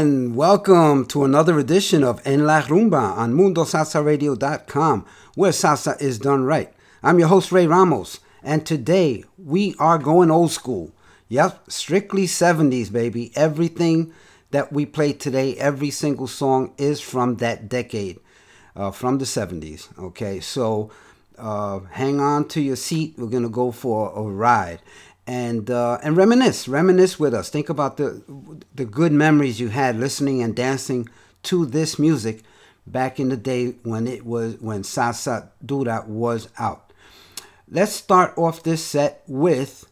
And welcome to another edition of En La Rumba on MundoSalsaRadio.com, where salsa is done right. I'm your host, Ray Ramos, and today we are going old school. Yep, strictly 70s, baby. Everything that we play today, every single song is from that decade, uh, from the 70s. Okay, so uh, hang on to your seat. We're going to go for a ride and uh, and reminisce, reminisce with us. Think about the the good memories you had listening and dancing to this music back in the day when it was when Salsa Dura was out. Let's start off this set with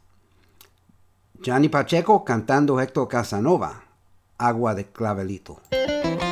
Johnny Pacheco cantando Hector Casanova, Agua de Clavelito.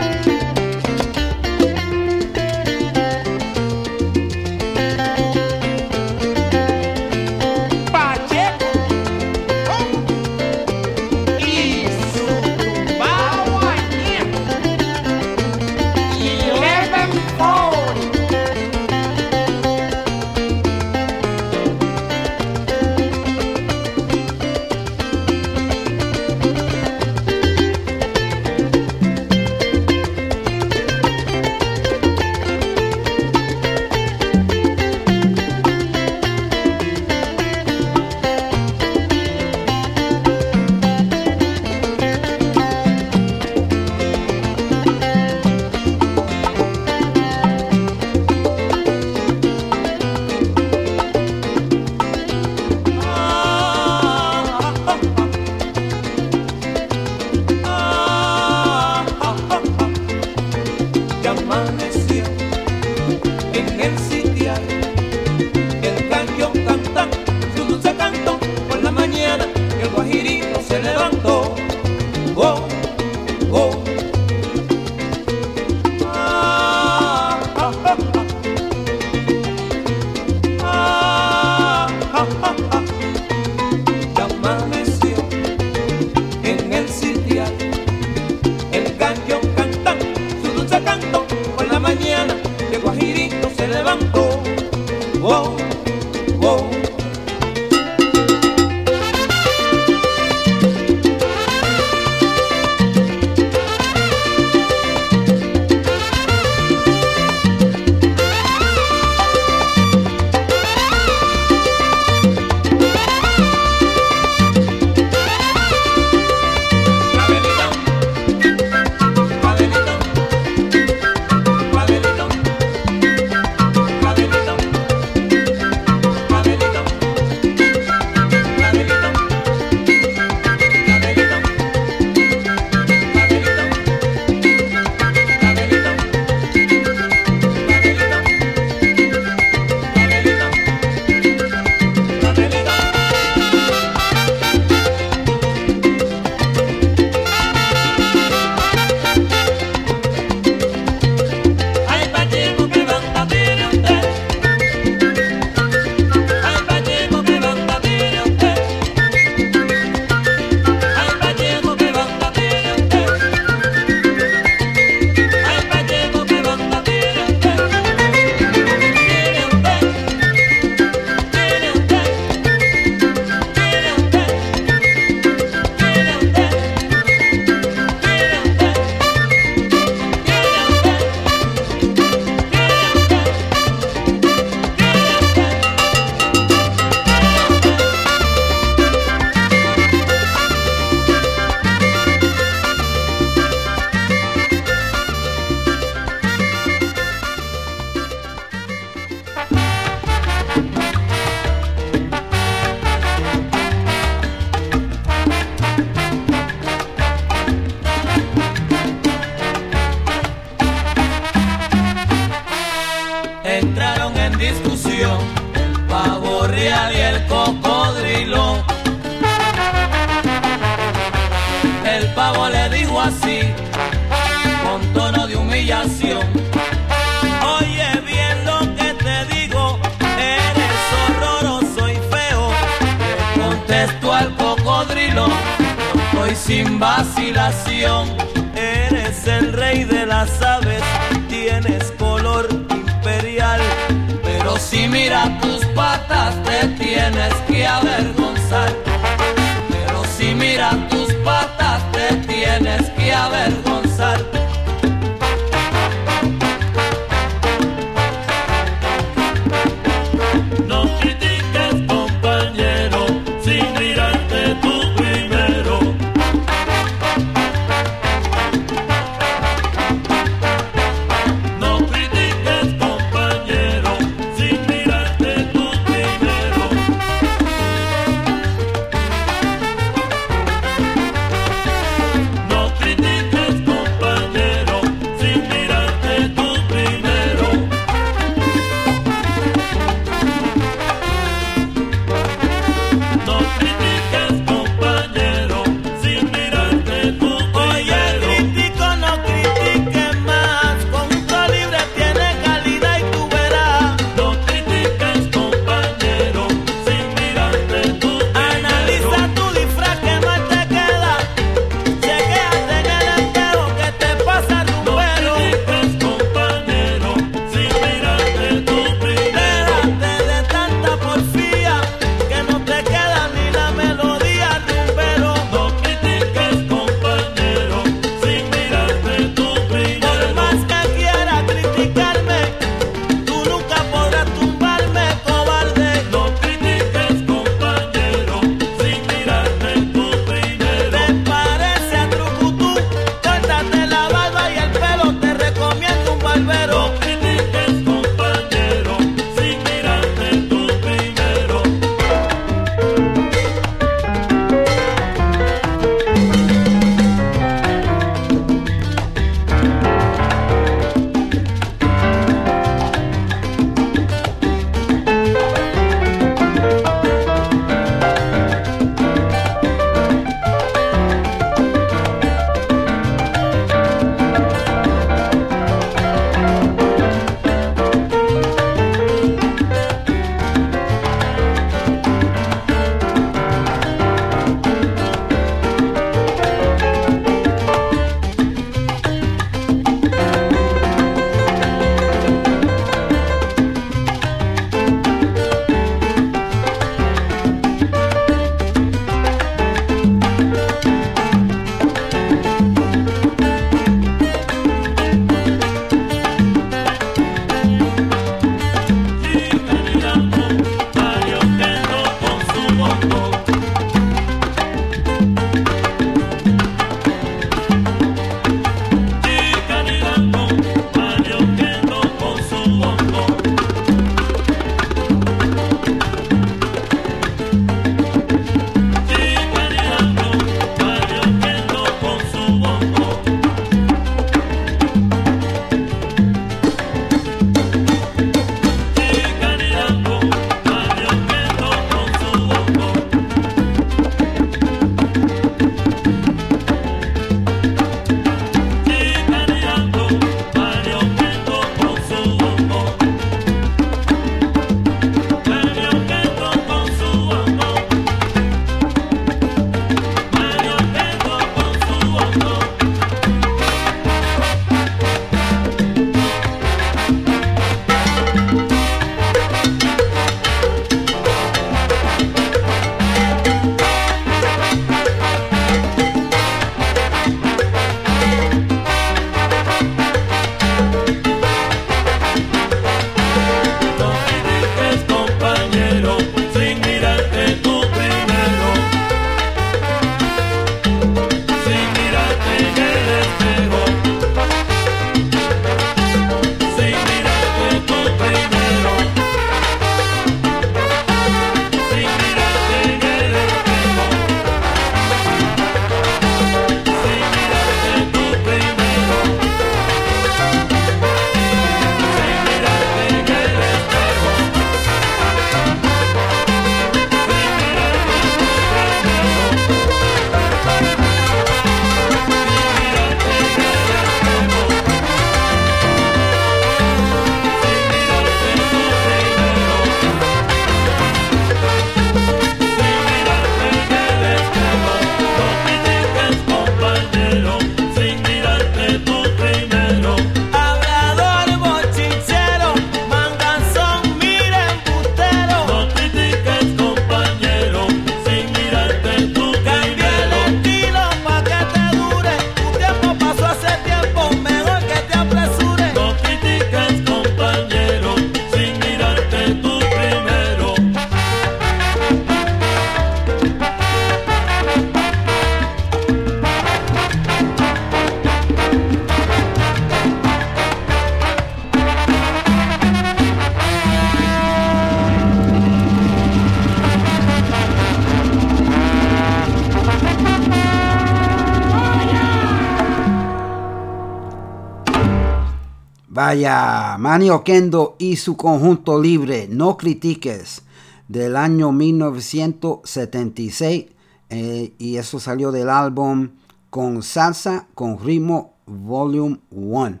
Vaya, Manny Oquendo y su conjunto libre, No Critiques, del año 1976. Eh, y eso salió del álbum Con Salsa con Ritmo Volume 1.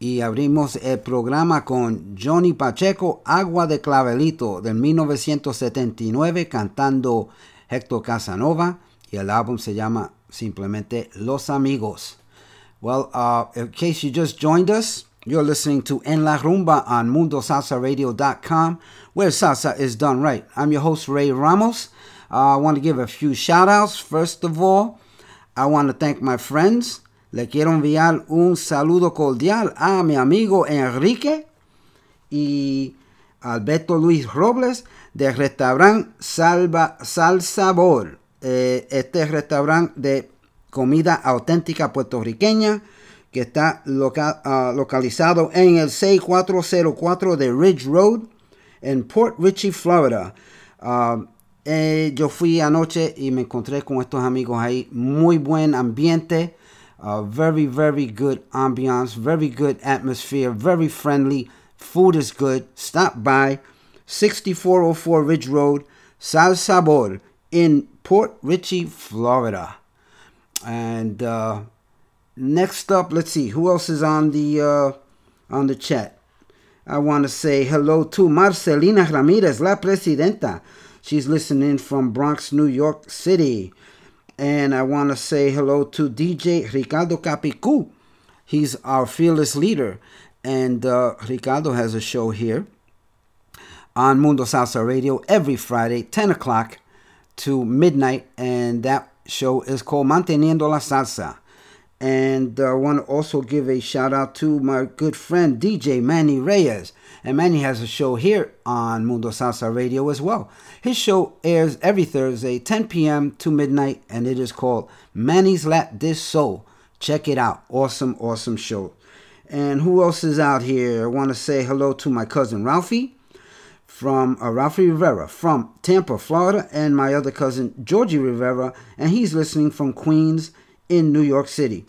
Y abrimos el programa con Johnny Pacheco, Agua de Clavelito, del 1979, cantando Héctor Casanova. Y el álbum se llama simplemente Los Amigos. Well, uh, in case you just joined us, you're listening to En La Rumba on MundoSalsaRadio.com, where salsa is done right. I'm your host, Ray Ramos. Uh, I want to give a few shout outs. First of all, I want to thank my friends. Le quiero enviar un saludo cordial a mi amigo Enrique y Alberto Luis Robles del restaurante Salva, Sal Sabor. Eh, este restaurante de comida auténtica puertorriqueña que está ah, localizado en el 6404 de Ridge Road en Port Richey, Florida. Ah, eh, yo fui anoche y me encontré con estos amigos ahí. Muy buen ambiente. Uh, very, very good ambiance. Very good atmosphere. Very friendly. Food is good. Stop by 6404 Ridge Road, Sal Sabor in Port Richey, Florida. And uh, next up, let's see who else is on the uh, on the chat. I want to say hello to Marcelina Ramirez, la presidenta. She's listening from Bronx, New York City. And I want to say hello to DJ Ricardo Capicu. He's our fearless leader. And uh, Ricardo has a show here on Mundo Salsa Radio every Friday, 10 o'clock to midnight. And that show is called Manteniendo la Salsa. And I want to also give a shout out to my good friend DJ Manny Reyes. And Manny has a show here on Mundo Salsa Radio as well. His show airs every Thursday, 10 p.m. to midnight, and it is called Manny's Lat This Soul. Check it out. Awesome, awesome show. And who else is out here? I want to say hello to my cousin Ralphie from uh, Ralphie Rivera from Tampa, Florida, and my other cousin Georgie Rivera, and he's listening from Queens in New York City.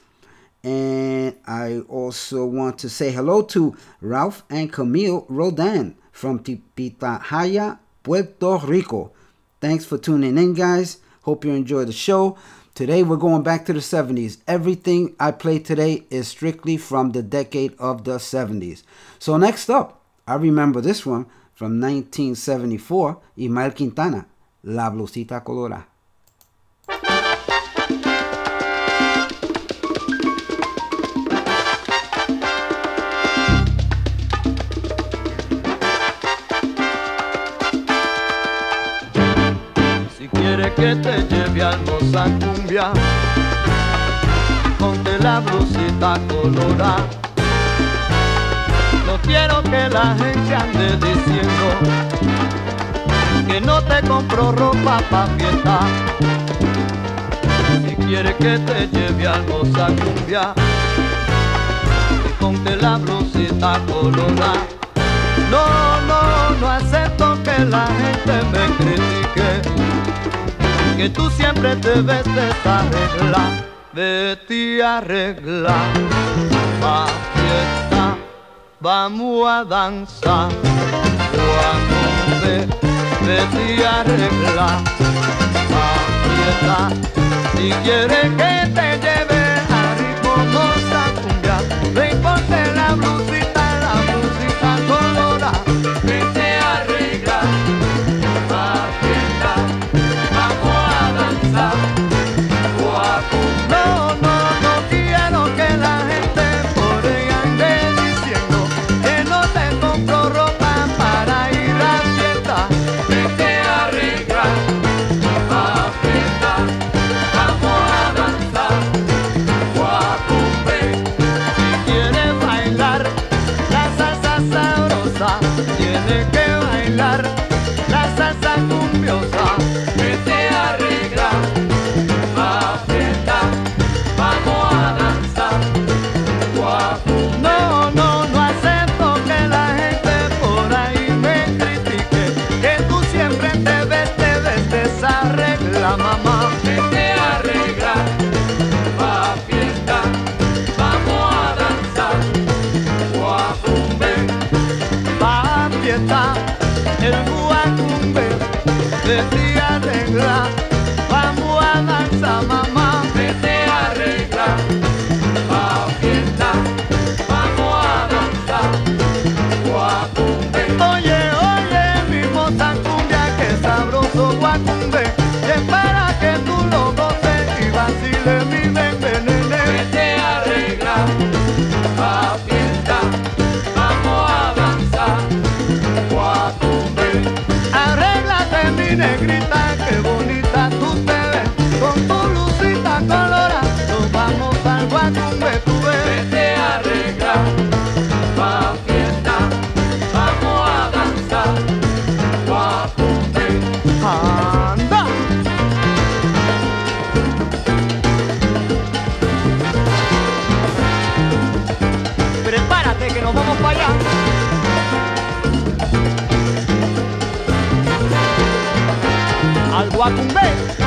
And I also want to say hello to Ralph and Camille Rodan from Tipitahaya, Puerto Rico. Thanks for tuning in, guys. Hope you enjoy the show. Today we're going back to the 70s. Everything I play today is strictly from the decade of the 70s. So next up, I remember this one from 1974, Ismael Quintana, La Blusita Colorada. Que te lleve a hermosa cumbia, ponte la blusita colorada. No quiero que la gente ande diciendo que no te compro ropa pa' fiesta. Si quieres que te lleve a hermosa cumbia, ponte la blusita colorada. No, no, no acepto que la gente me critique que tú siempre te ves desarreglar, vete a arreglar, pa' fiesta, vamos a danzar, cuando vete a arreglar, pa' fiesta, si quieres que te lleve a ritmo cosa cumbia, ven ponte vete a arreglar, Cũng.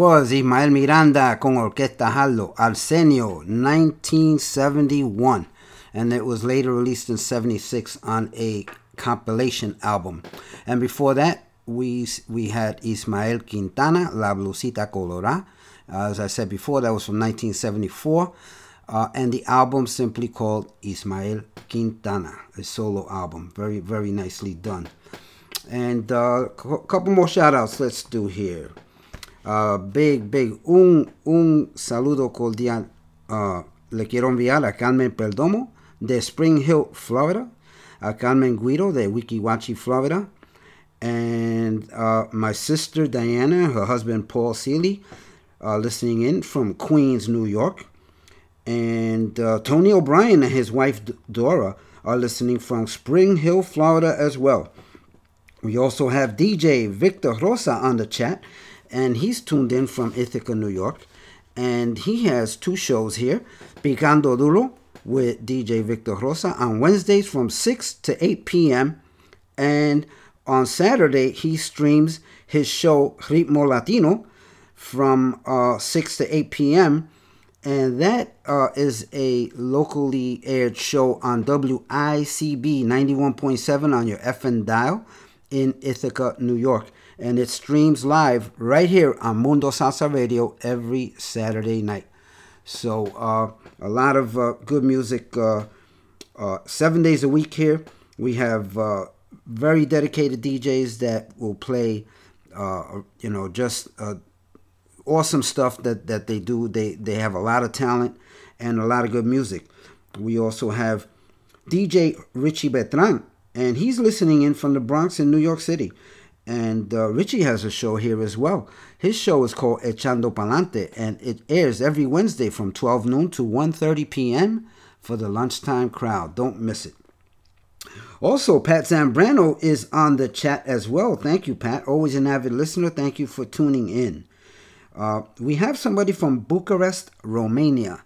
Was Ismael Miranda con Orquesta Halo, Arsenio, 1971. And it was later released in 76 on a compilation album. And before that, we we had Ismael Quintana, La Blusita Colorada. as I said before, that was from 1974. Uh, and the album simply called Ismael Quintana, a solo album. Very, very nicely done. And a uh, couple more shout outs let's do here. Big, big, un, un saludo cordial uh, le quiero enviar a Carmen Perdomo de Spring Hill, Florida, a Carmen Guido de Wikiwachi, Florida, and uh, my sister Diana, her husband Paul Seeley, listening in from Queens, New York, and uh, Tony O'Brien and his wife Dora are listening from Spring Hill, Florida as well. We also have DJ Victor Rosa on the chat, and he's tuned in from Ithaca, New York. And he has two shows here Picando Duro with DJ Victor Rosa on Wednesdays from 6 to 8 p.m. And on Saturday, he streams his show Ritmo Latino from uh, 6 to 8 p.m. And that uh, is a locally aired show on WICB 91.7 on your FN dial in Ithaca, New York. And it streams live right here on Mundo Salsa Radio every Saturday night. So uh, a lot of uh, good music, uh, uh, seven days a week here. We have uh, very dedicated DJs that will play, uh, you know, just awesome stuff that, that they do. They they have a lot of talent and a lot of good music. We also have DJ Richie Betran, and he's listening in from the Bronx in New York City. And uh, Richie has a show here as well. His show is called Echando Palante, and it airs every Wednesday from 12 noon to 1.30 p.m. for the lunchtime crowd. Don't miss it. Also, Pat Zambrano is on the chat as well. Thank you, Pat. Always an avid listener. Thank you for tuning in. Uh, we have somebody from Bucharest, Romania.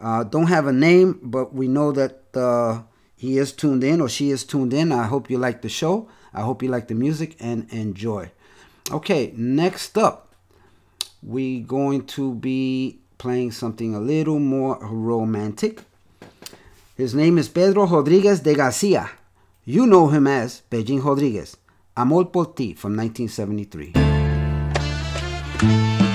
Uh, don't have a name, but we know that uh, he is tuned in or she is tuned in. I hope you like the show. I hope you like the music and enjoy. Okay, next up, we going to be playing something a little more romantic. His name is Pedro Rodriguez de Garcia. You know him as Beijing Rodriguez. Amor por ti from 1973.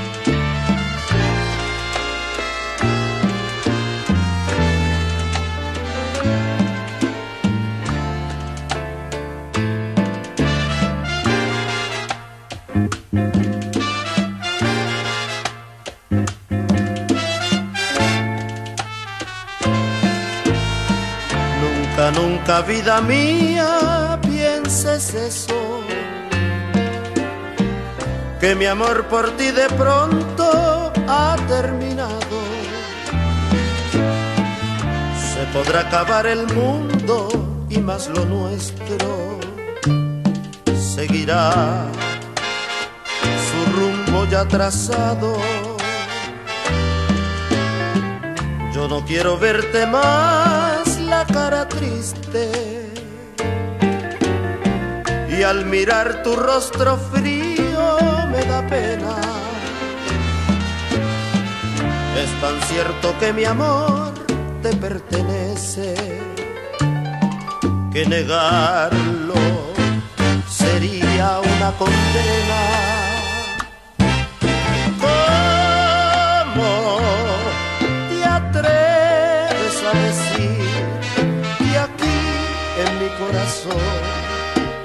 Nunca, vida mía, pienses eso. Que mi amor por ti de pronto ha terminado. Se podrá acabar el mundo y más lo nuestro seguirá su rumbo ya trazado. Yo no quiero verte más cara triste y al mirar tu rostro frío me da pena. Es tan cierto que mi amor te pertenece que negarlo sería una condena.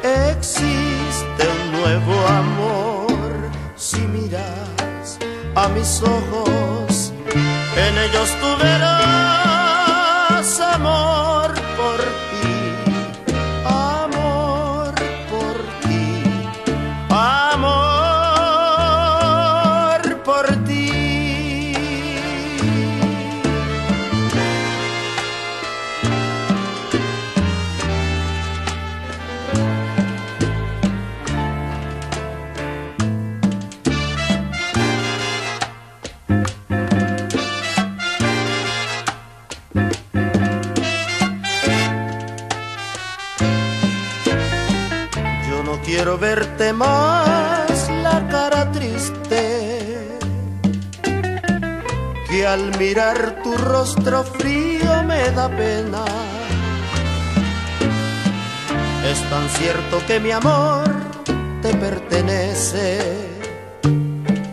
Existe un nuevo amor? Si miras a mis ojos, en ellos tú verás amor verte más la cara triste, que al mirar tu rostro frío me da pena. Es tan cierto que mi amor te pertenece,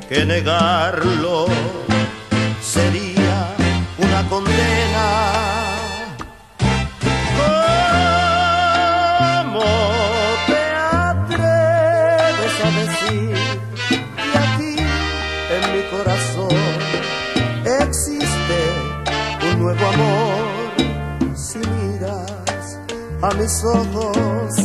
que negarlo sería una condena. Mis ojos,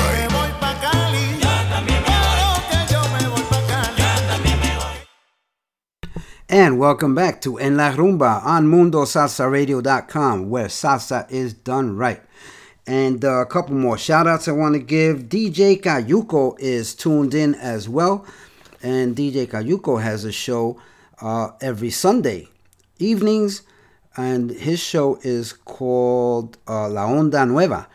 Me voy welcome back to En La Rumba on MundoSalsaRadio.com, where salsa is done right. And uh, a couple more shout outs I want to give. DJ Kayuko is tuned in as well. And DJ Kayuko has a show uh, every Sunday evenings. And his show is called uh, La Onda Nueva.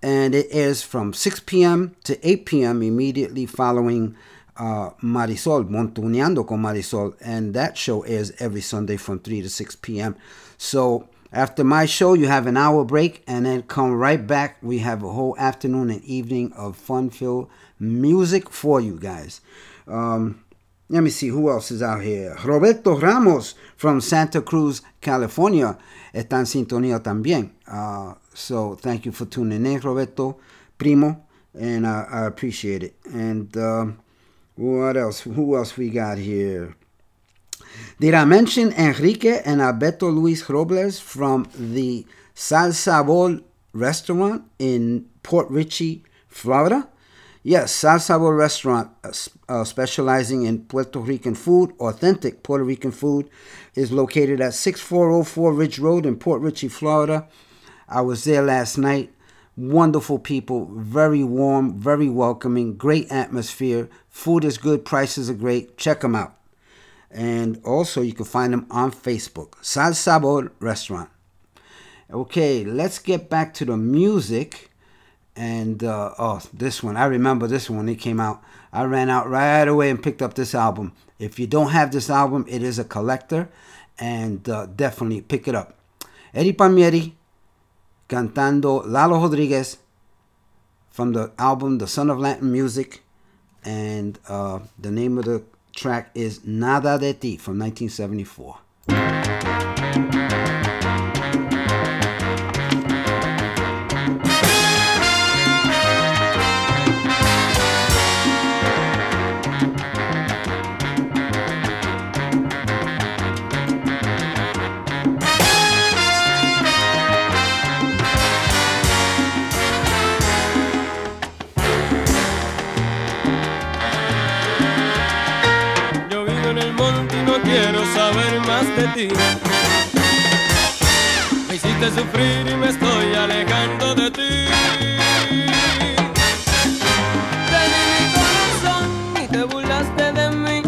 And it airs from 6 p.m. to 8 p.m. immediately following uh, Marisol, Montuneando con Marisol, and that show airs every Sunday from 3 to 6 p.m. So after my show, you have an hour break, and then come right back. We have a whole afternoon and evening of fun-filled music for you guys. Um, let me see who else is out here. Roberto Ramos from Santa Cruz, California, está en sintonía también. Uh, so thank you for tuning in, Roberto, primo, and I, I appreciate it. And um, what else? Who else we got here? Did I mention Enrique and Alberto Luis Robles from the Salsa Bowl restaurant in Port Richey, Florida? Yes, Salsa Bowl restaurant uh, uh, specializing in Puerto Rican food, authentic Puerto Rican food, is located at 6404 Ridge Road in Port Richey, Florida. I was there last night. Wonderful people, very warm, very welcoming, great atmosphere. Food is good, prices are great. Check them out. And also, you can find them on Facebook. Sal Sabor Restaurant. Okay, let's get back to the music. And, uh, oh, this one. I remember this one when it came out. I ran out right away and picked up this album. If you don't have this album, it is a collector. And uh, definitely pick it up. Eddie Palmieri cantando Lalo Rodriguez from the album The Son of Latin Music. And uh, the name of the track is Nada de Ti from 1974. Ti. Me hiciste sufrir y me estoy alejando de ti. Te di mi corazón y te burlaste de mí.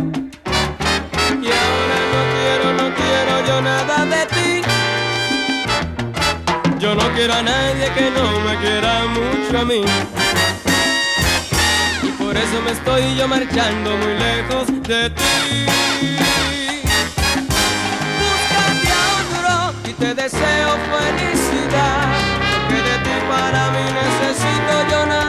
Y ahora no quiero, no quiero yo nada de ti. Yo no quiero a nadie que no me quiera mucho a mí. Y por eso me estoy yo marchando muy lejos de ti. Deseo felicidad. Porque de ti para mí necesito yo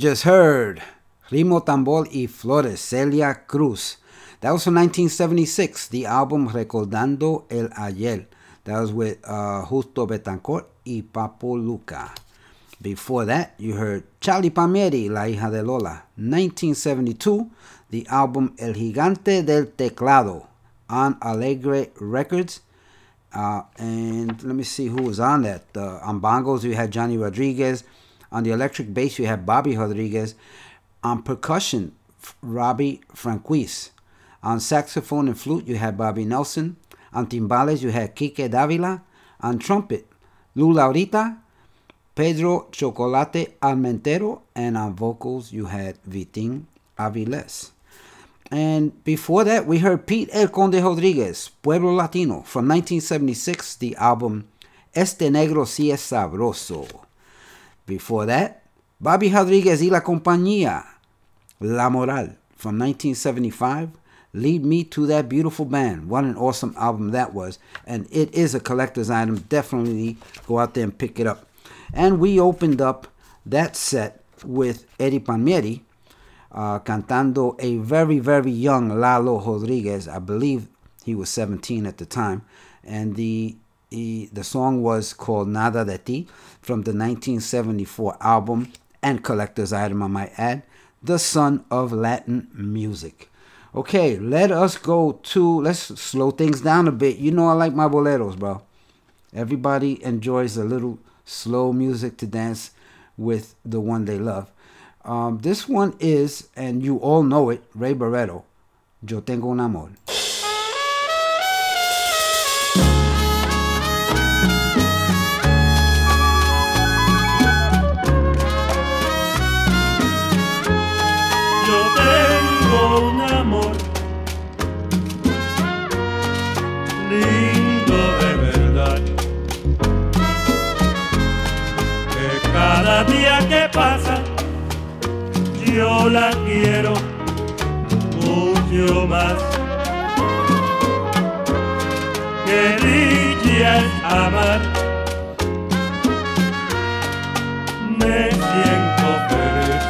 just heard Rimo Tambor y Flores, Celia Cruz. That was from 1976, the album Recordando el Ayer. That was with uh, Justo Betancourt y Papo Luca. Before that, you heard Charlie Palmieri, La hija de Lola. 1972, the album El Gigante del Teclado on Alegre Records. Uh, and let me see who was on that. Uh, on bongos, you had Johnny Rodriguez. On the electric bass, you have Bobby Rodriguez. On percussion, Robbie Franquis. On saxophone and flute, you have Bobby Nelson. On timbales, you have Kike Davila. On trumpet, Lou Laurita, Pedro Chocolate Almentero. And on vocals, you had Vitín Aviles. And before that, we heard Pete El Conde Rodriguez, Pueblo Latino, from 1976, the album Este Negro Si Es Sabroso. Before that, Bobby Rodriguez y La Compañía, La Moral, from 1975. Lead Me to That Beautiful Band. What an awesome album that was. And it is a collector's item. Definitely go out there and pick it up. And we opened up that set with Eddie Palmieri uh, cantando a very, very young Lalo Rodriguez. I believe he was 17 at the time. And the, the, the song was called Nada de Ti from the 1974 album and collector's item, I might add, The Son of Latin Music. Okay, let us go to, let's slow things down a bit. You know, I like my boleros, bro. Everybody enjoys a little slow music to dance with the one they love. Um, this one is, and you all know it, Ray Barretto, Yo Tengo un Amor. Que pasa yo la quiero mucho más. Que dicha es amar. Me siento feliz.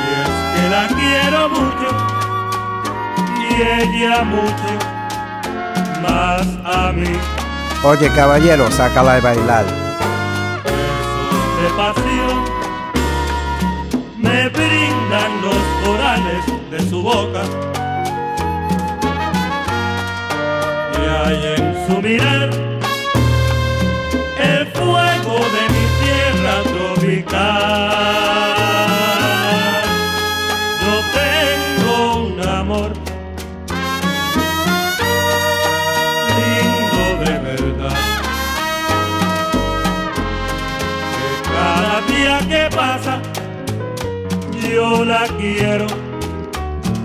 Y es que la quiero mucho y ella mucho más a mí. Oye, caballero, sácala de bailar. De pasión me brindan los corales de su boca. Y hay en su mirar la quiero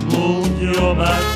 mucho más.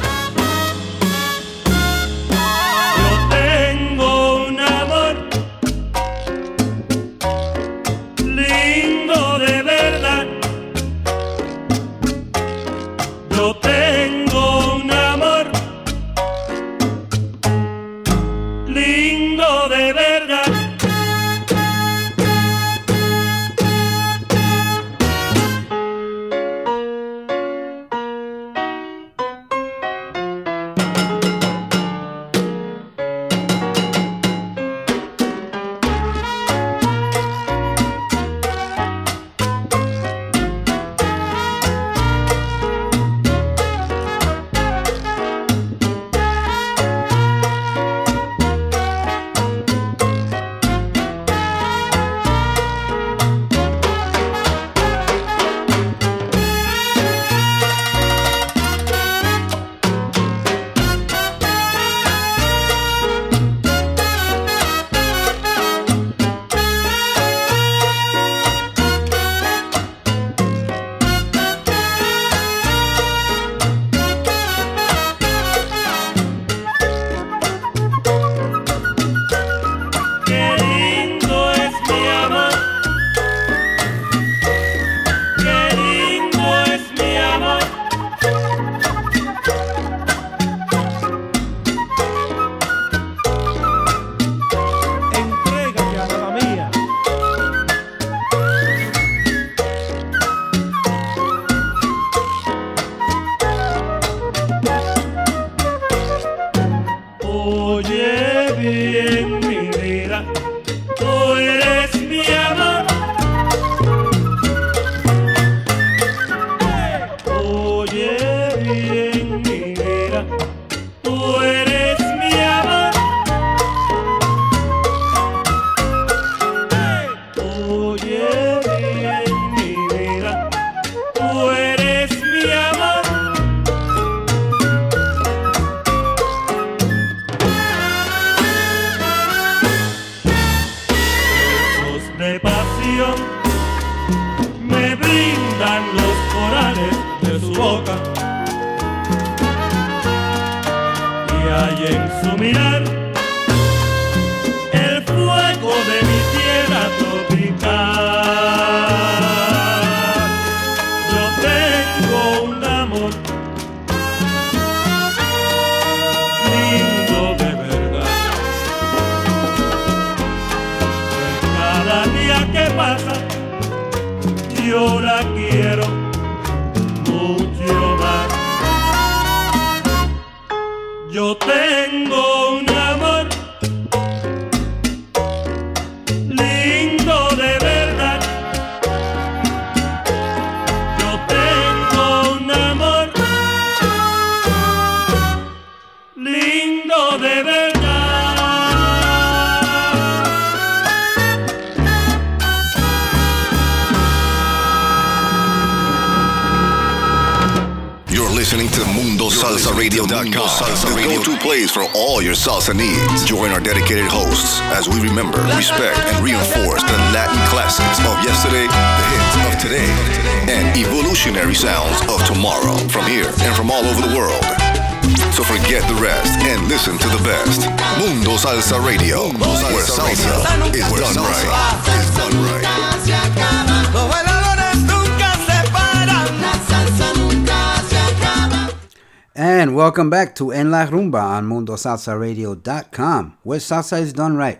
to En La Rumba on MundoSalsaRadio.com, where salsa is done right.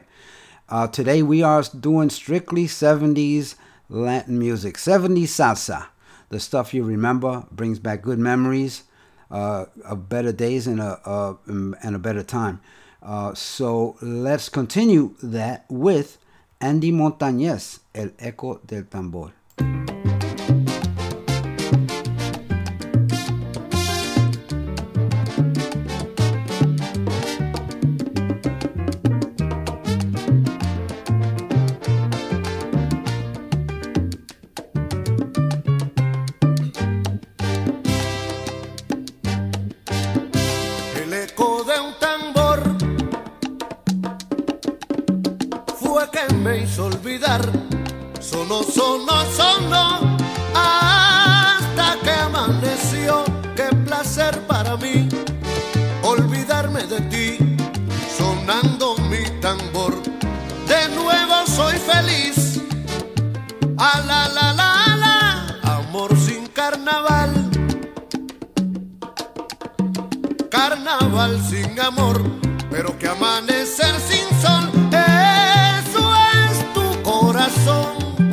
Uh, today we are doing strictly 70s Latin music, 70s salsa. The stuff you remember brings back good memories uh, of better days and a, uh, and a better time. Uh, so let's continue that with Andy Montañez, El Eco del Tambor.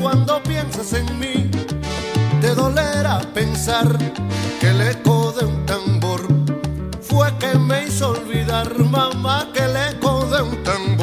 cuando piensas en mí, te dolerá pensar que el eco de un tambor fue que me hizo olvidar, mamá, que el eco de un tambor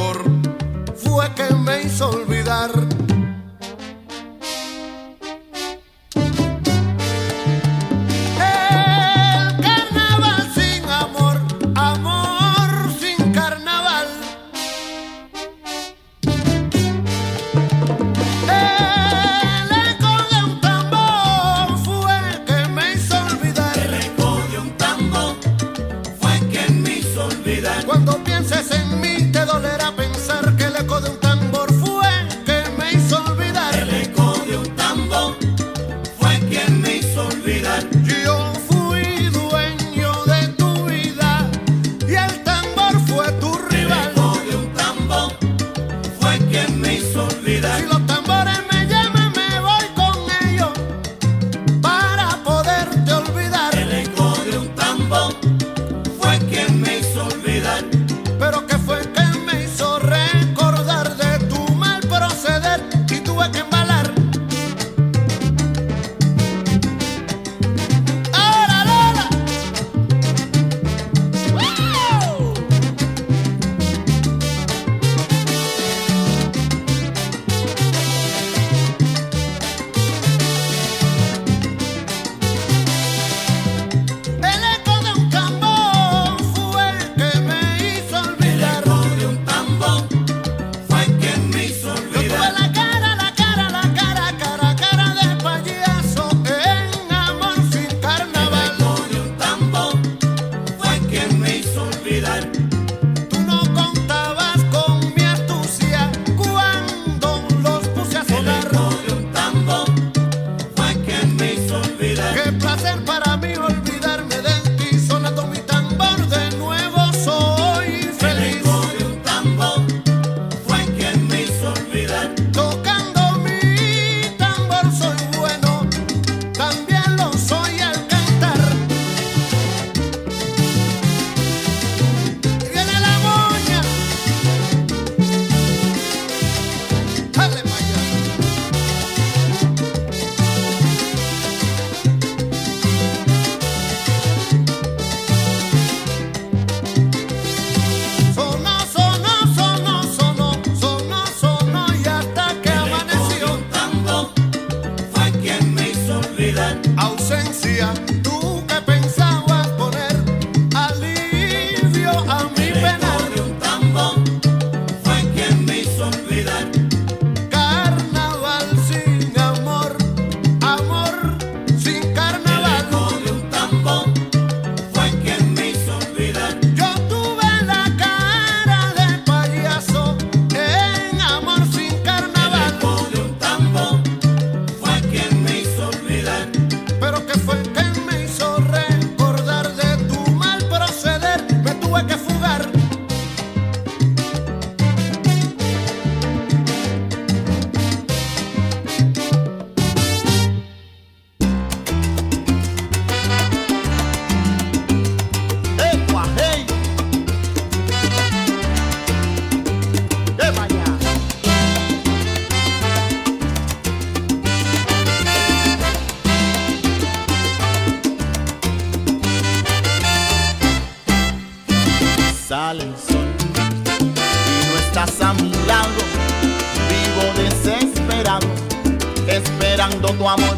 cuando tu amor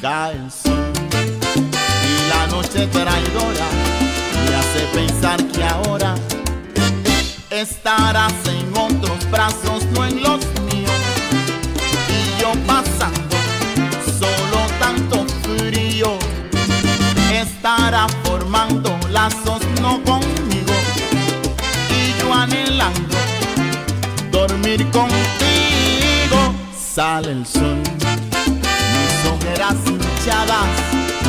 cae el sol y la noche traidora me hace pensar que ahora estarás en otros brazos, no en los míos. Y yo pasando solo tanto frío, estará formando lazos no conmigo. Y yo anhelando dormir con sale el sol. Mis ojeras hinchadas,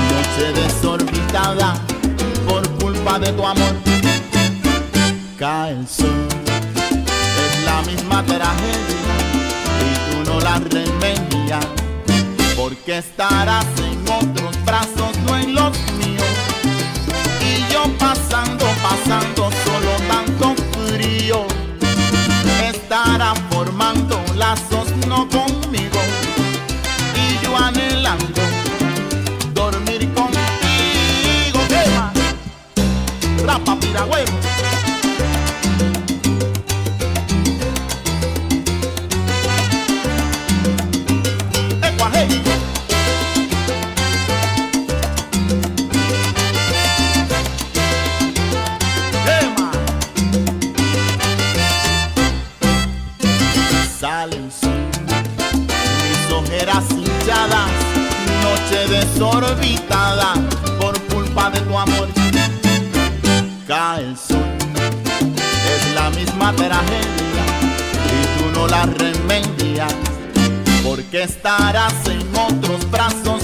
noche desorbitada, por culpa de tu amor. Cae el sol, es la misma tragedia, y tú no la remedias. Porque estarás en otros brazos, no en los míos. Y yo pasando, pasando, solo tanto frío, estará formando lazos y tú no la remedias, porque estarás en otros brazos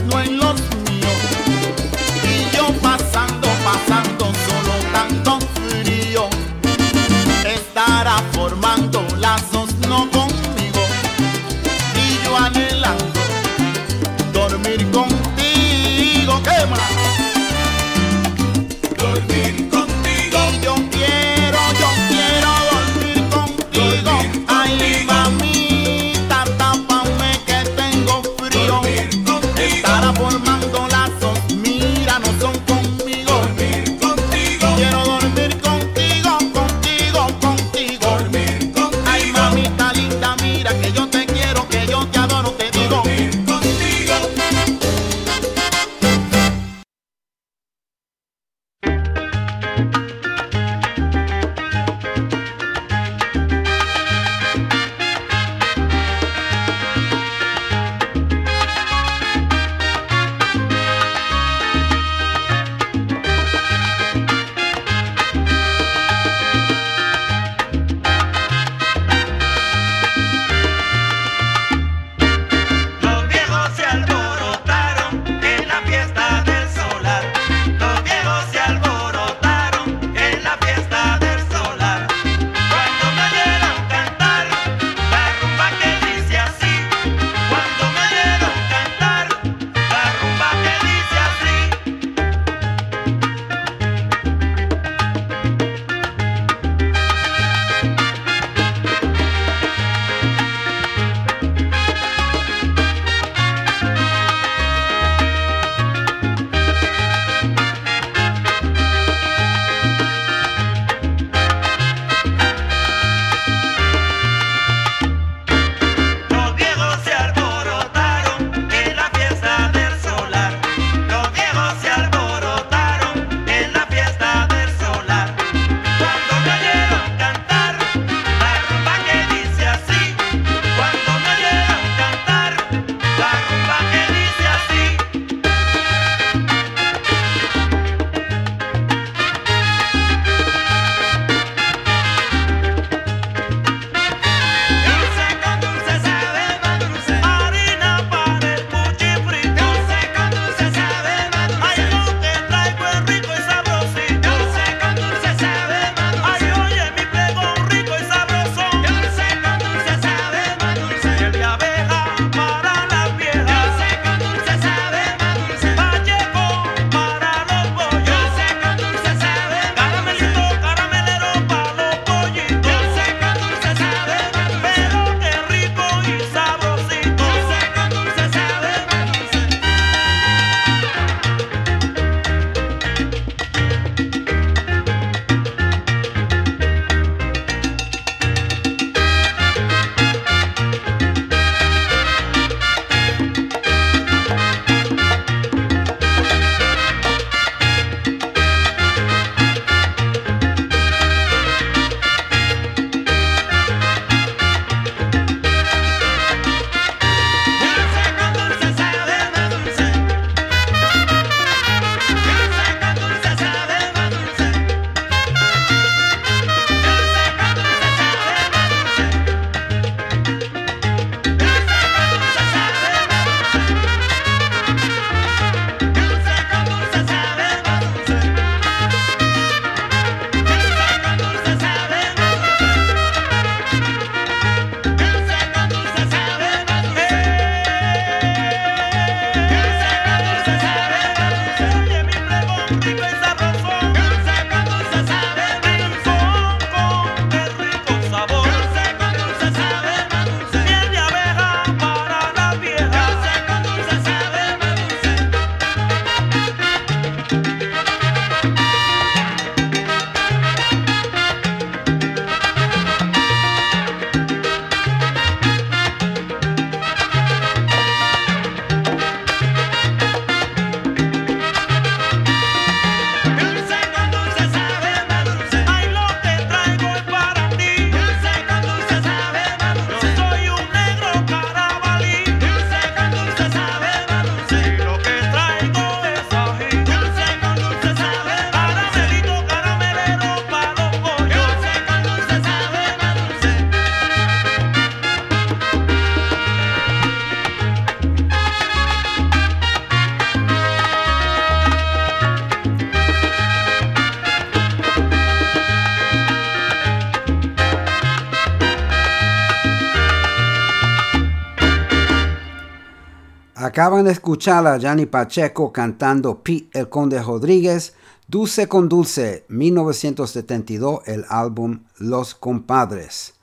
acaban de escuchar a Gianni Pacheco cantando Pete el Conde Rodríguez, Dulce con Dulce, 1972, el álbum Los Compadres.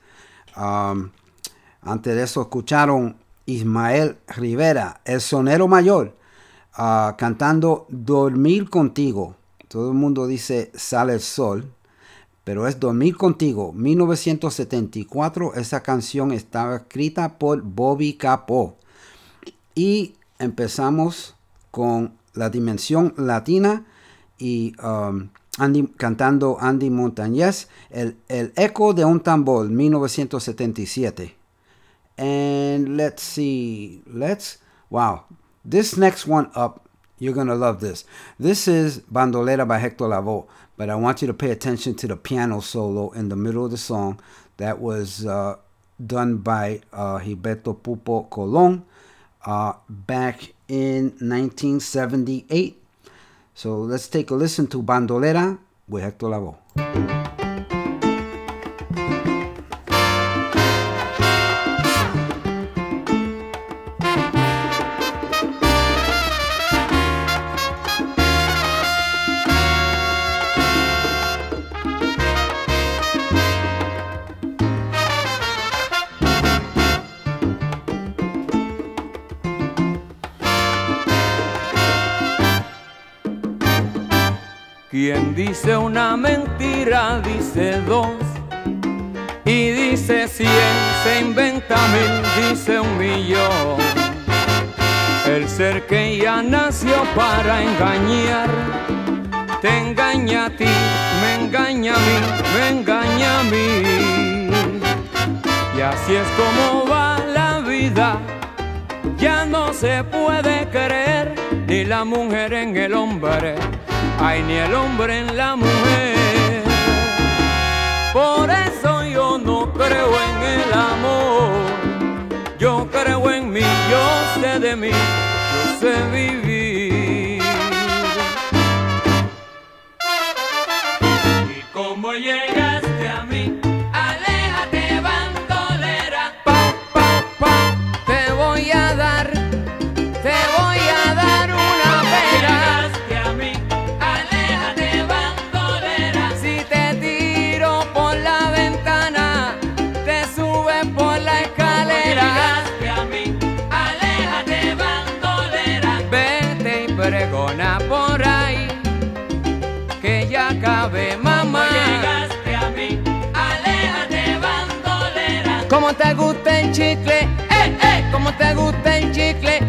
Um, antes de eso escucharon Ismael Rivera, el sonero mayor, uh, cantando Dormir contigo. Todo el mundo dice Sale el sol, pero es Dormir contigo. 1974, esa canción estaba escrita por Bobby Capó. Y empezamos con la dimensión latina y um, Andy, cantando Andy Montañez, el, el eco de un tambor, 1977. And let's see, let's, wow, this next one up, you're gonna love this. This is Bandolera by Hector Lavoe, but I want you to pay attention to the piano solo in the middle of the song that was uh, done by uh, Gilberto Pupo Colon uh, back in 1978. So let's take a listen to Bandolera with Hector Lavoe. Dos y dice cien, se inventa mil, dice un millón. El ser que ya nació para engañar, te engaña a ti, me engaña a mí, me engaña a mí. Y así es como va la vida, ya no se puede creer ni la mujer en el hombre ay ni el hombre en la mujer. Por eso yo no creo en el amor, yo creo en mí, yo sé de mí, yo sé vivir. Como te gusta el chicle, eh, eh, como te gusta el chicle,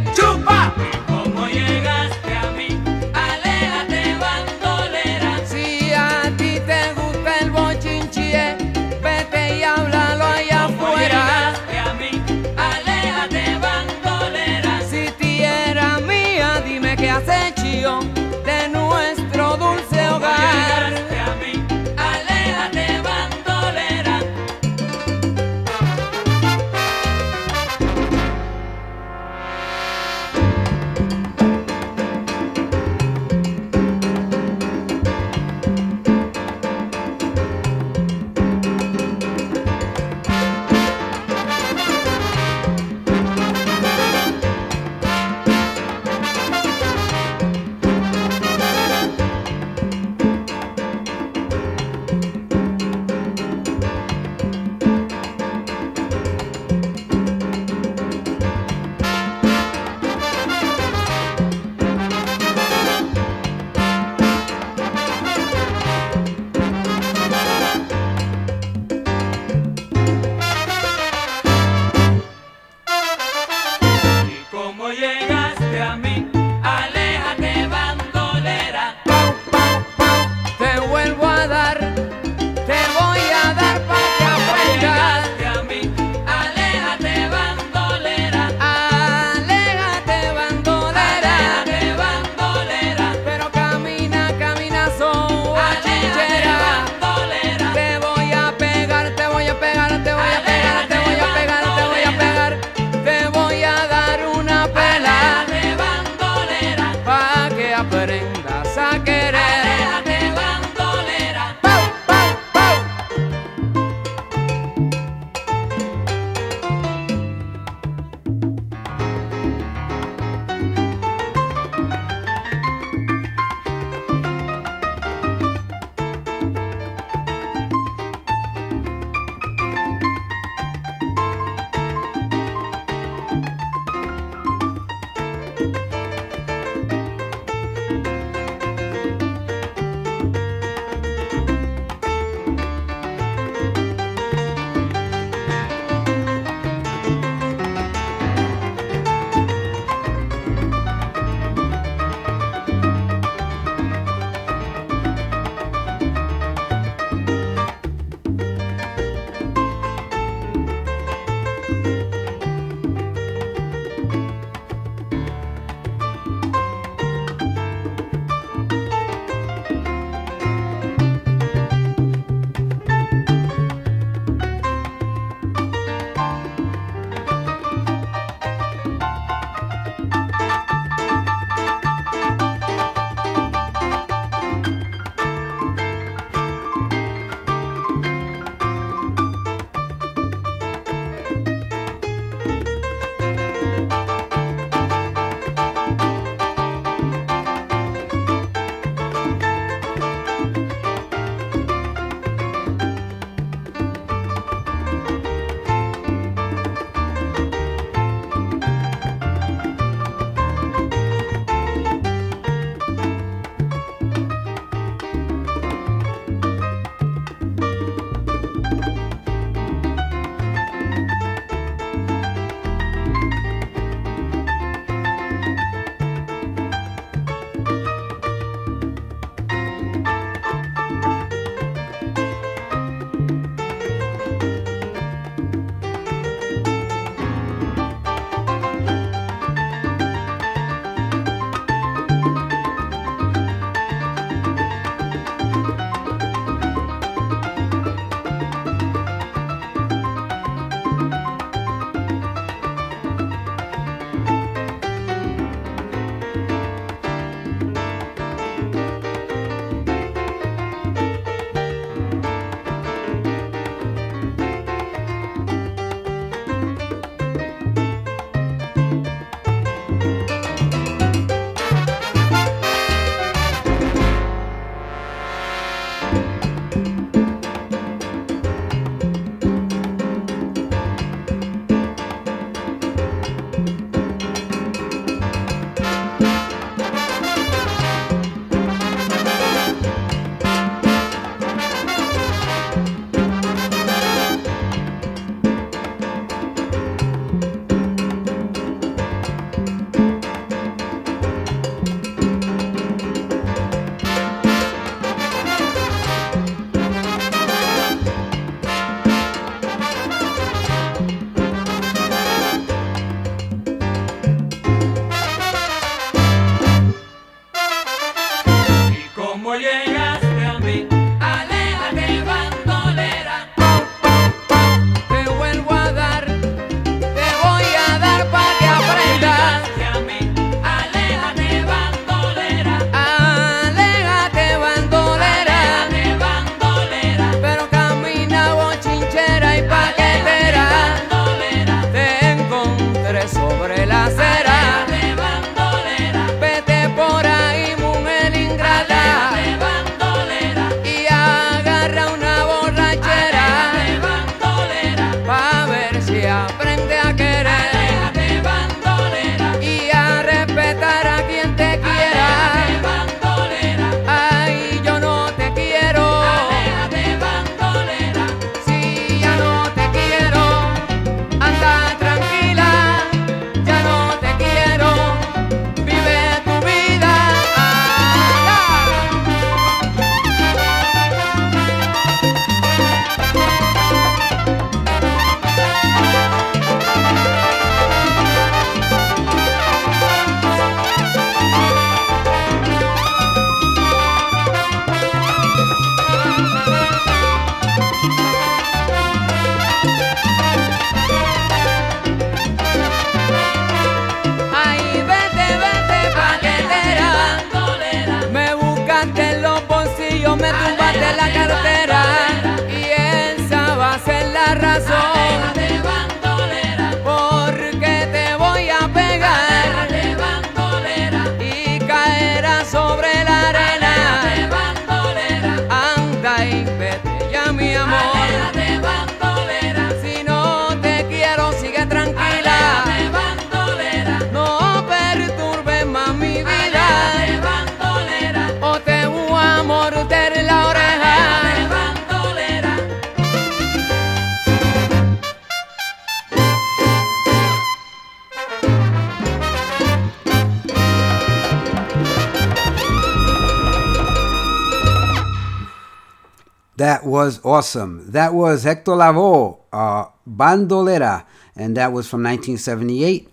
awesome. That was Hector Lavoe, uh, Bandolera, and that was from 1978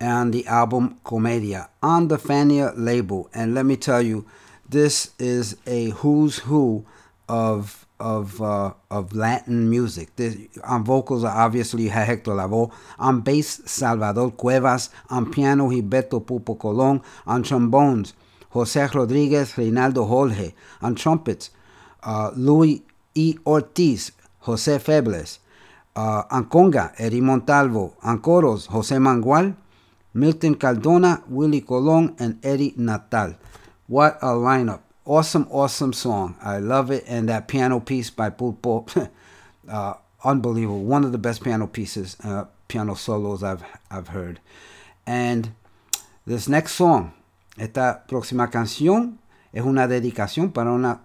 on the album Comedia on the Fania label. And let me tell you, this is a who's who of of uh, of Latin music. This, on vocals, are obviously, you have Hector Lavoe. On bass, Salvador Cuevas. On piano, Gilberto Pupo Colon. On trombones, Jose Rodriguez, Reinaldo Jorge. On trumpets, uh, Luis E. Ortiz, Jose Febles. Uh, on conga, Eddie Montalvo. On coros, Jose Mangual. Milton Cardona, Willie Colon, and Eddie Natal. What a lineup. Awesome, awesome song. I love it. And that piano piece by Pulpo, uh, unbelievable. One of the best piano pieces, uh, piano solos I've, I've heard. And this next song, esta próxima canción es una dedicación para una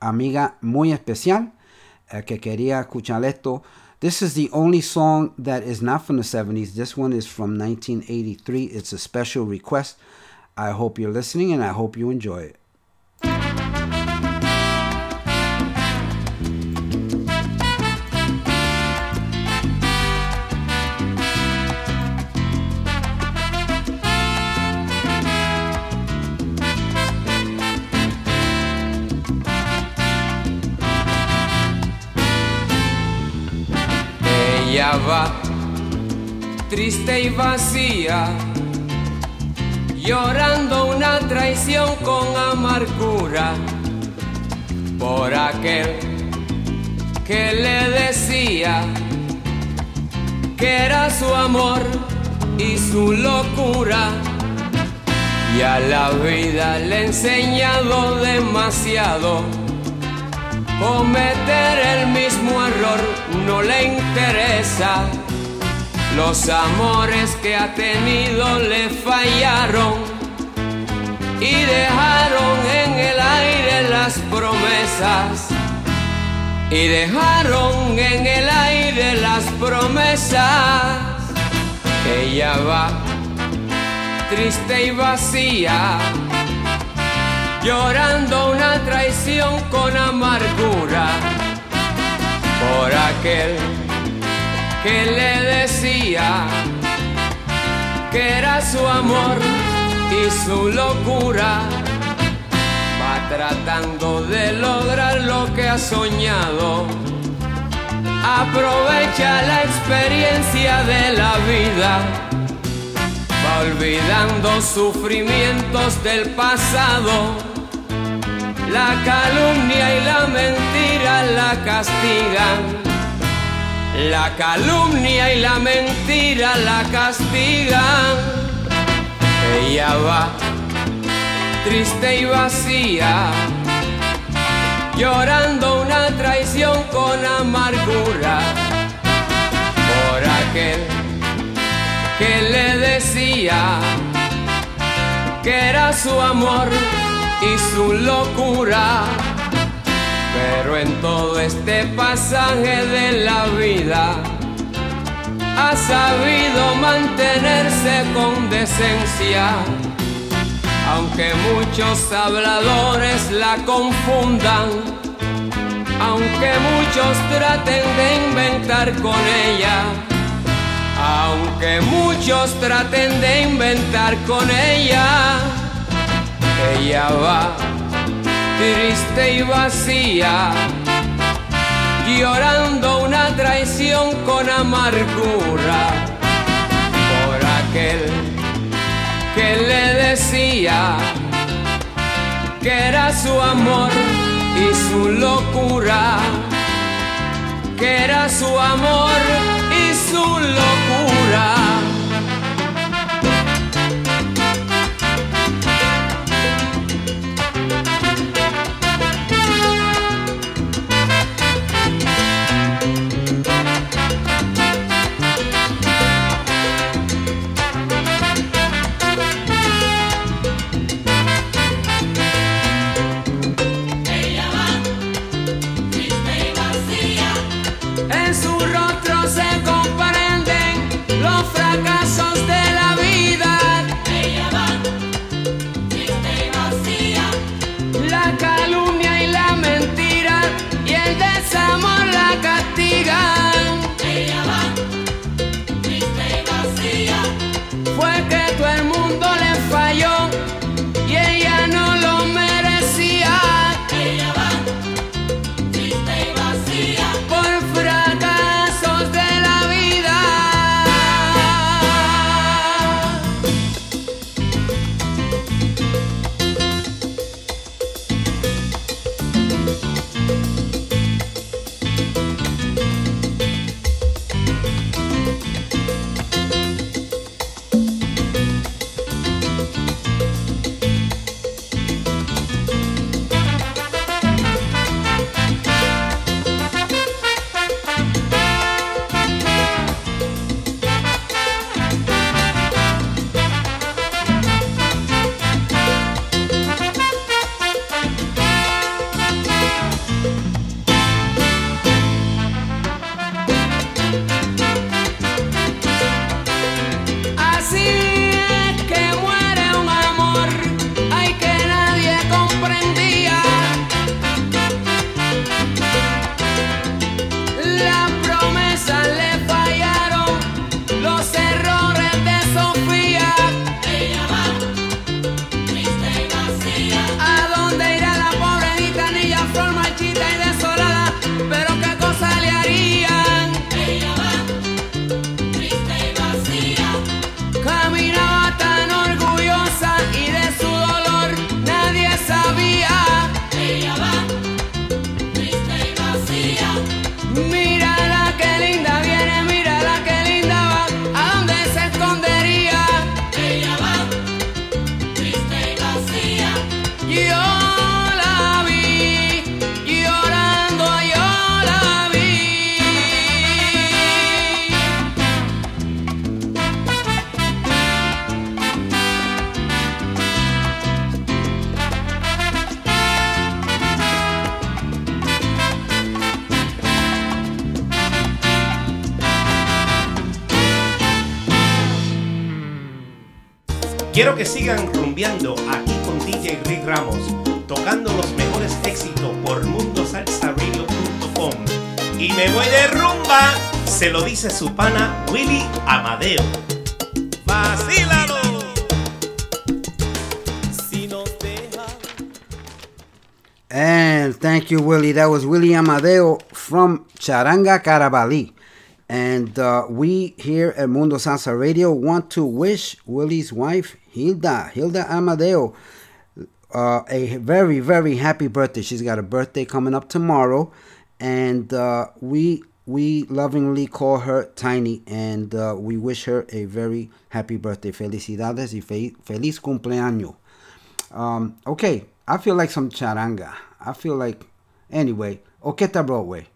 amiga muy especial uh, que quería escuchar esto. This is the only song that is not from the 70s. This one is from 1983. It's a special request. I hope you're listening and I hope you enjoy it. Triste y vacía, llorando una traición con amargura por aquel que le decía que era su amor y su locura. Y a la vida le he enseñado demasiado cometer el mismo error no le interesa. Los amores que ha tenido le fallaron y dejaron en el aire las promesas. Y dejaron en el aire las promesas. Ella va triste y vacía llorando una traición con amargura por aquel que le decía que era su amor y su locura. Va tratando de lograr lo que ha soñado. Aprovecha la experiencia de la vida va olvidando sufrimientos del pasado la calumnia y la mentira la castigan. La calumnia y la mentira la castigan. Ella va triste y vacía, llorando una traición con amargura por aquel que le decía que era su amor y su locura. Pero en todo este pasaje de la vida ha sabido mantenerse con decencia. Aunque muchos habladores la confundan, aunque muchos traten de inventar con ella, aunque muchos traten de inventar con ella, ella va triste y vacía, llorando una traición con amargura por aquel que le decía que era su amor y su locura, que era su amor y su locura. Te lo dice su pana Willy Amadeo. ¡Vacílalo! And thank you, Willie. That was Willie Amadeo from Charanga Carabali. And uh, we here at Mundo Salsa Radio want to wish Willie's wife, Hilda, Hilda Amadeo, uh, a very, very happy birthday. She's got a birthday coming up tomorrow. And uh, we we lovingly call her Tiny and uh, we wish her a very happy birthday. Felicidades y fe- feliz cumpleaños. Um, okay, I feel like some charanga. I feel like, anyway, Oqueta Broadway.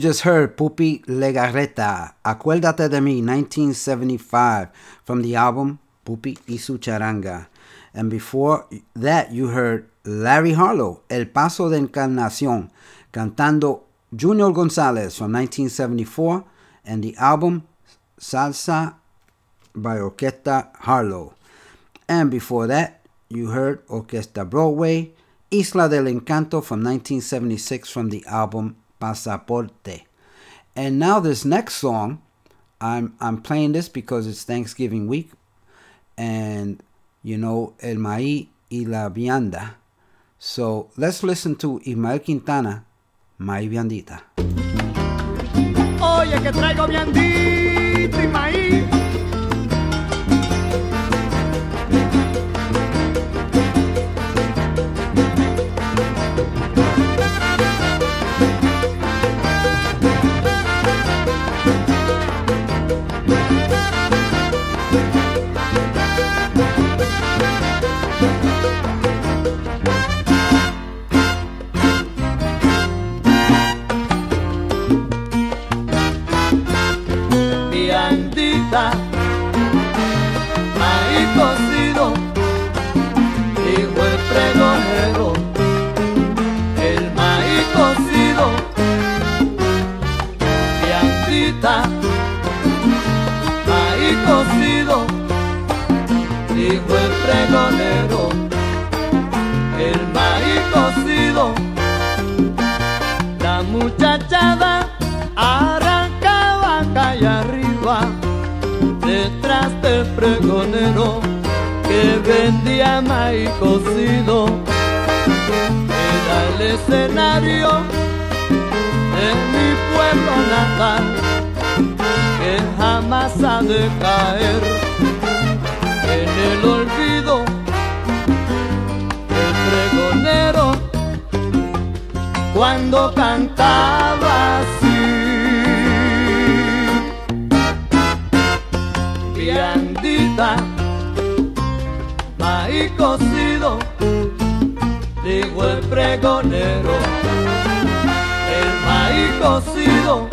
Just heard Pupi Legarreta, Acuérdate de mí, 1975, from the album Pupi y su Charanga. And before that, you heard Larry Harlow, El Paso de Encarnación, cantando Junior Gonzalez from 1974, and the album Salsa by Orquesta Harlow. And before that, you heard Orquesta Broadway, Isla del Encanto from 1976 from the album Pasaporte. And now this next song, I'm I'm playing this because it's Thanksgiving week, and you know el maíz y la vianda. So let's listen to Ismael Quintana, Maíz Viandita. Oye, que traigo viandito y maíz. está ahí cocido, dijo el pregonero, el maíz cocido, viandita, maíz cocido, dijo el pregonero, el maíz cocido, la muchachada ese pregonero que vendía maíz cocido. Era el escenario de mi pueblo natal que jamás ha de caer en el olvido. El pregonero cuando cantaba maíz cocido, dijo el pregonero, el maíz cocido.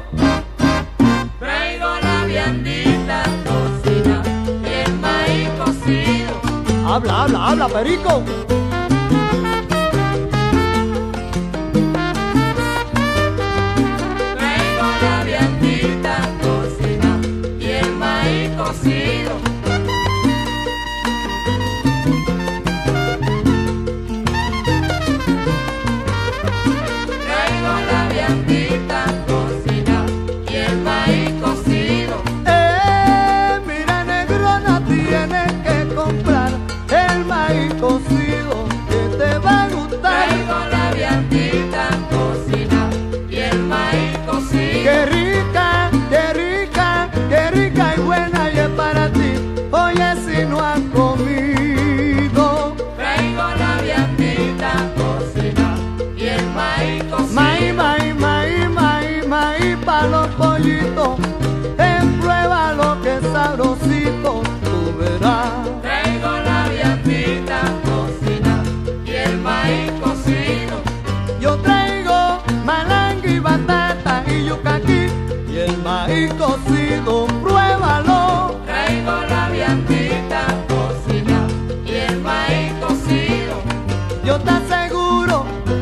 Traigo la viandita cocida y el maíz cocido. Habla, habla, habla, perico.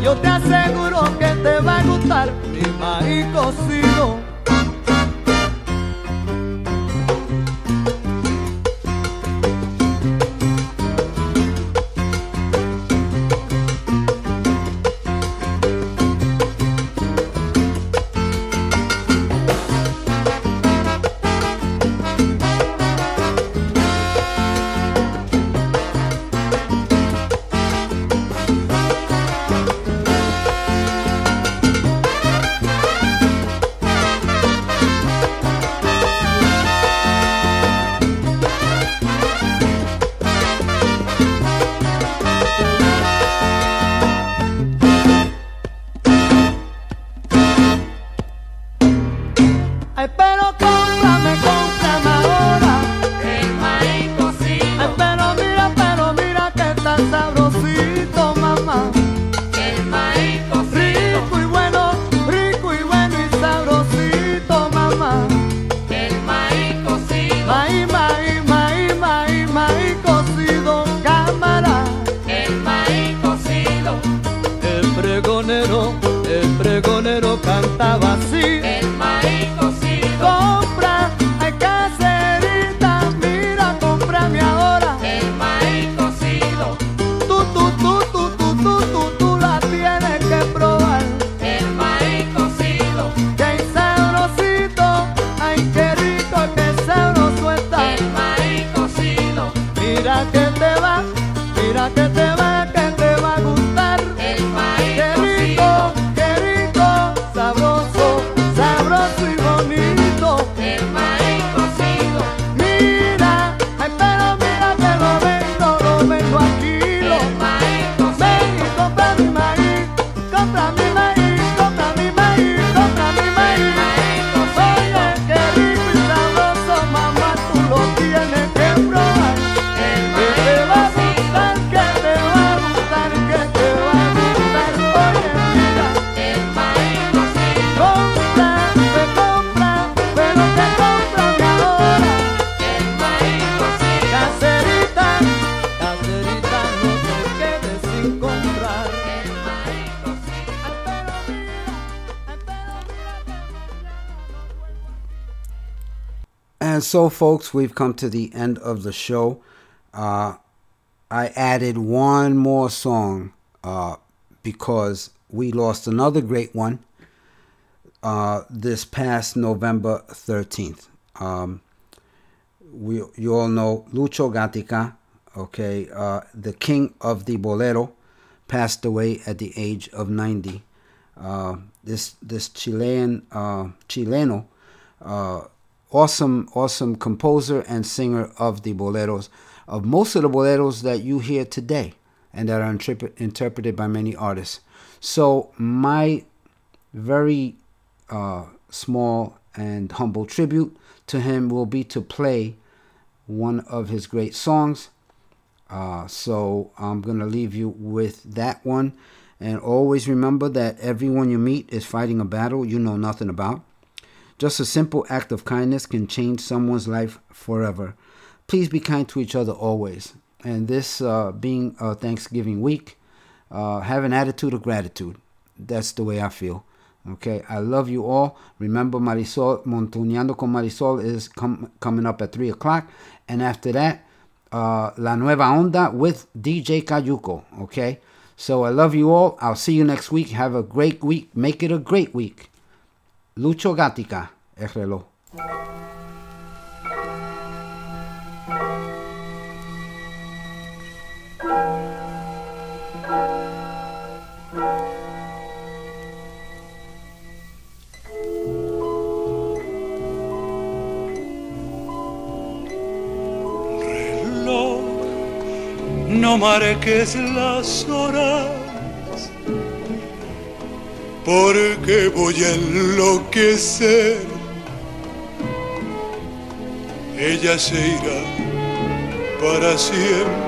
Yo te aseguro que te va a gustar mi maíz cocido. So, folks, we've come to the end of the show. Uh, I added one more song uh, because we lost another great one uh, this past November 13th. Um, we, you all know Lucho Gatica, okay, uh, the king of the bolero, passed away at the age of 90. Uh, this this Chilean uh, Chileno, awesome awesome composer and singer of the boleros, of most of the boleros that you hear today, and that are interpret, interpreted by many artists. So my very uh, small and humble tribute to him will be to play one of his great songs. Uh, so I'm going to leave you with that one. And always remember that everyone you meet is fighting a battle you know nothing about. Just a simple act of kindness can change someone's life forever. Please be kind to each other always. And this uh, being a Thanksgiving week, uh, have an attitude of gratitude. That's the way I feel. Okay, I love you all. Remember, Marisol Montuñando con Marisol is com- coming up at 3 o'clock. And after that, uh, La Nueva Onda with DJ Cayuco. Okay, so I love you all. I'll see you next week. Have a great week. Make it a great week. Lucho Gatica, el reloj. reloj, no marques las horas, porque voy a enloquecer. Ella se irá para siempre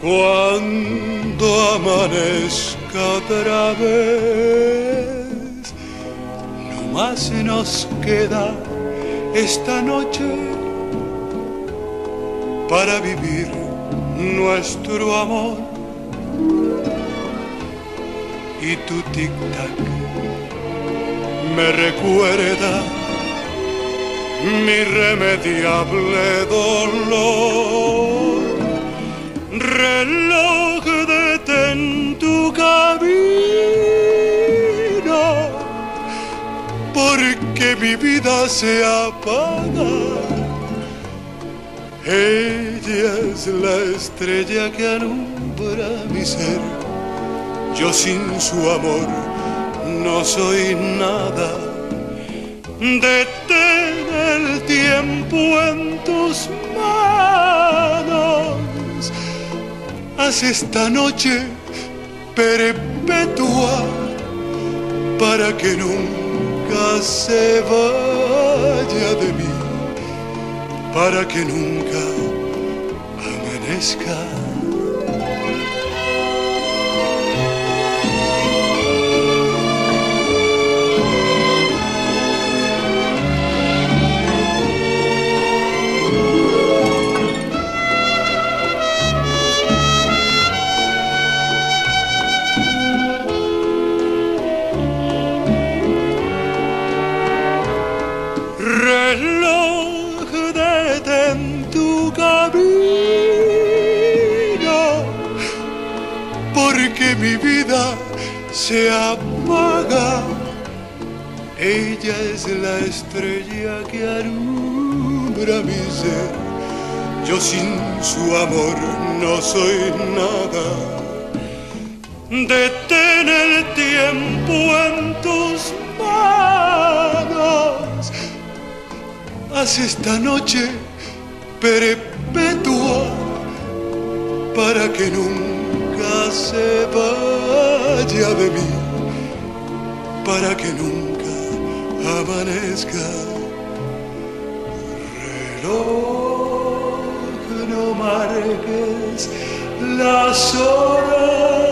cuando amanezca otra vez. No más nos queda esta noche para vivir nuestro amor. Y tu tic-tac me recuerda mi irremediable dolor. Reloj detén tu camino, porque mi vida se apaga. Ella es la estrella que alumbra mi ser. Yo sin su amor no soy nada. Detén el tiempo en tus manos. Haz esta noche perpetua para que nunca se vaya de mí para que nunca amanezca. Se apaga. Ella es la estrella que alumbra mi ser. Yo sin su amor no soy nada. Detén el tiempo en tus manos. Haz esta noche perpetua para que nunca se vaya de mí, para que nunca amanezca. Reloj, no marques las horas.